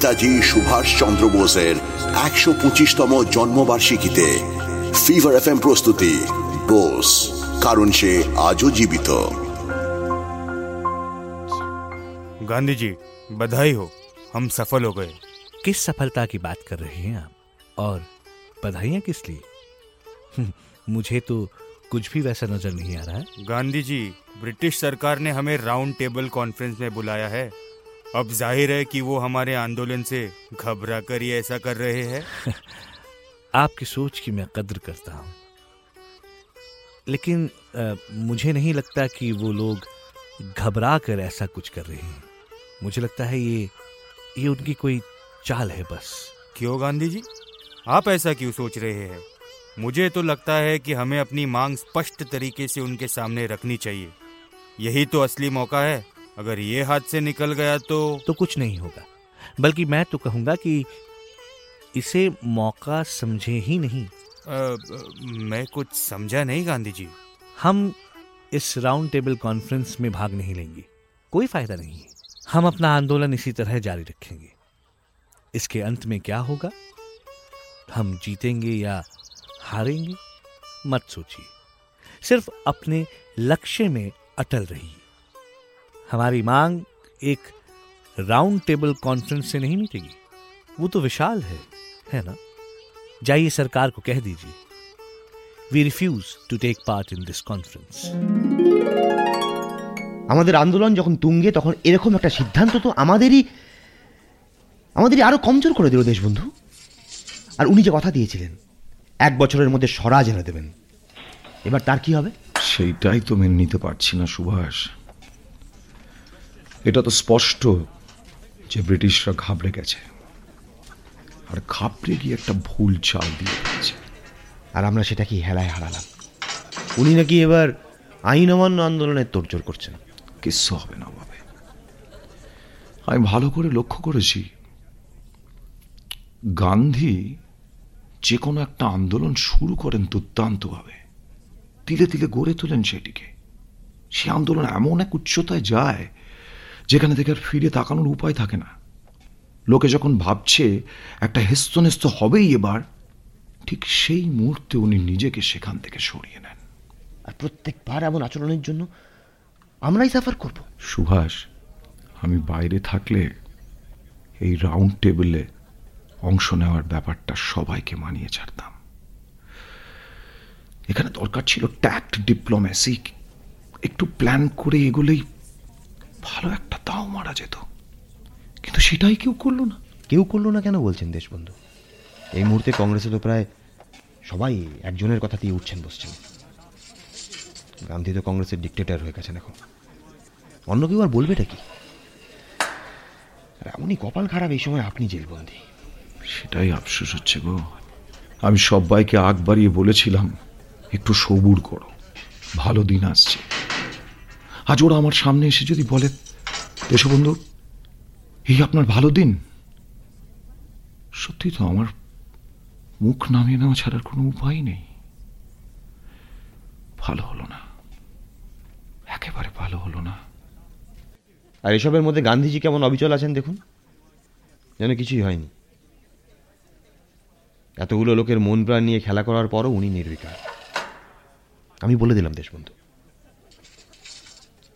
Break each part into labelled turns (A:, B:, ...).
A: নেতাজি সুভাষ চন্দ্র বোসের একশো পঁচিশতম জন্মবার্ষিকীতে ফিভার এফ প্রস্তুতি বোস কারণ সে আজও জীবিত
B: गांधी जी बधाई हो हम सफल हो गए
C: किस सफलता की बात कर रहे हैं आप और बधाइयां किस लिए मुझे तो कुछ भी वैसा नजर नहीं आ रहा है
B: गांधी जी ब्रिटिश सरकार ने हमें राउंड टेबल कॉन्फ्रेंस में बुलाया है अब ज़ाहिर है कि वो हमारे आंदोलन से घबरा कर ही ऐसा कर रहे हैं।
C: आपकी सोच की मैं कद्र करता हूँ। लेकिन अ, मुझे नहीं लगता कि वो लोग घबरा कर ऐसा कुछ कर रहे हैं। मुझे लगता है ये ये उनकी कोई चाल है बस।
B: क्यों गांधी जी? आप ऐसा क्यों सोच रहे हैं? मुझे तो लगता है कि हमें अपनी मांग स्पष्ट तरीके से उनके सामने रखनी चाहिए। यही तो असली मौका है। अगर ये हाथ से निकल गया तो?
C: तो कुछ नहीं होगा। बल्कि मैं तो कहूँगा कि इसे मौका समझे ही नहीं।
B: अ, मैं कुछ समझा नहीं गांधी जी।
C: हम इस राउंड टेबल कॉन्फ्रेंस में भाग नहीं लेंगे। कोई फ़ायदा नहीं है। हम अपना आंदोलन इसी तरह जारी रखेंगे। इसके अंत में क्या होगा? हम जीतेंगे या हारेंगे? मत सोचिए। सिर्फ़ अपने लक्ष्य में अटल रहिए। हमारी मांग एक राउंड टेबल कॉन्फ्रेंस से नहीं मिटेगी वो तो विशाल है है ना जाइए सरकार को कह दीजिए we refuse to take part in this conference
D: আমাদের আন্দোলন যখন তুঙ্গে তখন এরকম একটা সিদ্ধান্ত তো আমাদেরই আমাদেরই আরো কমজোর করে দিল দেশবন্ধু আর উনি যে কথা দিয়েছিলেন এক বছরের মধ্যে স্বরাজ এনে দেবেন এবার তার কি হবে
E: সেইটাই তো মেনে নিতে পারছি না সুভাষ এটা তো স্পষ্ট যে ব্রিটিশরা ঘাবড়ে গেছে। আর ঘাবড়ে গিয়ে একটা ভুল চাল দিয়ে দিয়েছে।
D: আর আমরা সেটা কি হেলায় হারালাম। উনি নাকি এবার আইন অমান্য আন্দোলনের তোড়জোড় করছেন।
E: কিচ্ছু হবে না ভাবে আমি ভালো করে লক্ষ্য করেছি, গান্ধী যে কোনো একটা আন্দোলন শুরু করেন দুর্দান্তভাবে। তিলে তিলে গড়ে তোলেন সেটিকে। সে আন্দোলন এমন এক উচ্চতায় যায় যেখানে থেকে আর ফিরে তাকানোর উপায় থাকে না। লোকে যখন ভাবছে একটা হেস্তনেস্ত হবেই এবার ঠিক সেই মুহূর্তে উনি নিজেকে সেখান থেকে সরিয়ে নেন।
D: আর প্রত্যেকবার এমন আচরণের জন্য আমরাই সাফার করব।
E: সুভাষ আমি বাইরে থাকলে এই রাউন্ড টেবিলে অংশ নেওয়ার ব্যাপারটা সবাইকে মানিয়ে ছাড়তাম। এখানে দরকার ছিল ট্যাক্ট ডিপ্লোম্যাসি একটু প্ল্যান করে এগুলোই ভালো একটা তাও মারা যেত। কিন্তু সেটাই কেউ করল না।
D: কেউ করল না কেন বলছেন দেশবন্ধু? এই মুহূর্তে কংগ্রেসে তো প্রায় সবাই একজনের কথা দিয়ে উঠছেন বসছেন। গান্ধী তো কংগ্রেসের ডিক্টেটার হয়ে গেছেন এখন। অন্য কেউ আর বলবেটা কি? আর এমনই কপাল খারাপ এই সময় আপনি জেলবন্দি।
E: সেটাই আফসোস হচ্ছে গো। আমি সবাইকে আগ বাড়িয়ে বলেছিলাম একটু সবুর করো। ভালো দিন আসছে। আজ ওরা আমার সামনে এসে যদি বলে দেশবন্ধু এই আপনার ভালো দিন। সত্যি তো আমার মুখ নামিয়ে নেওয়া ছাড়ার কোনো উপায় নেই। ভালো হলো না। একেবারে ভালো হলো না।
D: আর এসবের মধ্যে গান্ধীজি কেমন অবিচল আছেন দেখুন। যেন কিছুই হয়নি। এতগুলো লোকের মন প্রাণ নিয়ে খেলা করার পরও উনি নির্বিকার। আমি বলে দিলাম দেশবন্ধু।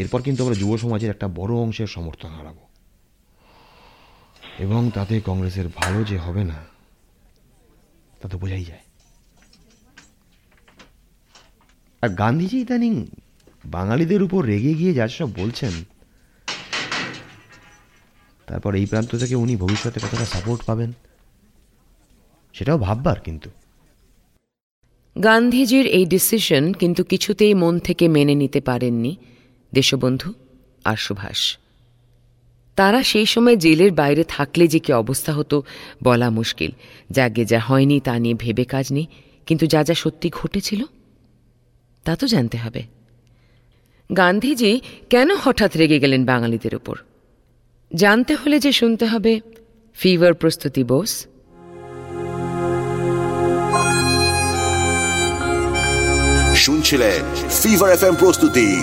D: এরপর কিন্তু আমরা যুব সমাজের একটা বড় অংশের সমর্থন হারাবো। এবং তাতে কংগ্রেসের ভালো যে হবে না, তা তো বোঝাই যায়। আর গান্ধীজি ইদানিং বাঙালিদের উপর রেগে গিয়ে যা সব বলছেন, তারপর এই প্রান্ত থেকে উনি ভবিষ্যতে কতটা সাপোর্ট পাবেন, সেটাও ভাববার কিন্তু।
F: গান্ধীজির এই ডিসিশন কিন্তু কিছুতেই মন থেকে মেনে নিতে পারেননি। দেশবন্ধু আর সুভাষ। তারা সেই সময় জেলের বাইরে থাকলে যে কি অবস্থা হতো বলা মুশকিল। যাগে যা হয়নি তা নিয়ে ভেবে কাজ নেই, কিন্তু যা যা সত্যি ঘটেছিল, তা তো জানতে হবে। গান্ধীজি কেন হঠাৎ রেগে গেলেন বাঙালিদের ওপর জানতে হলে যে শুনতে হবে। ফিভার প্রস্তুতি বোস।
A: শুনছিলেন ফিভার এফ প্রস্তুতি।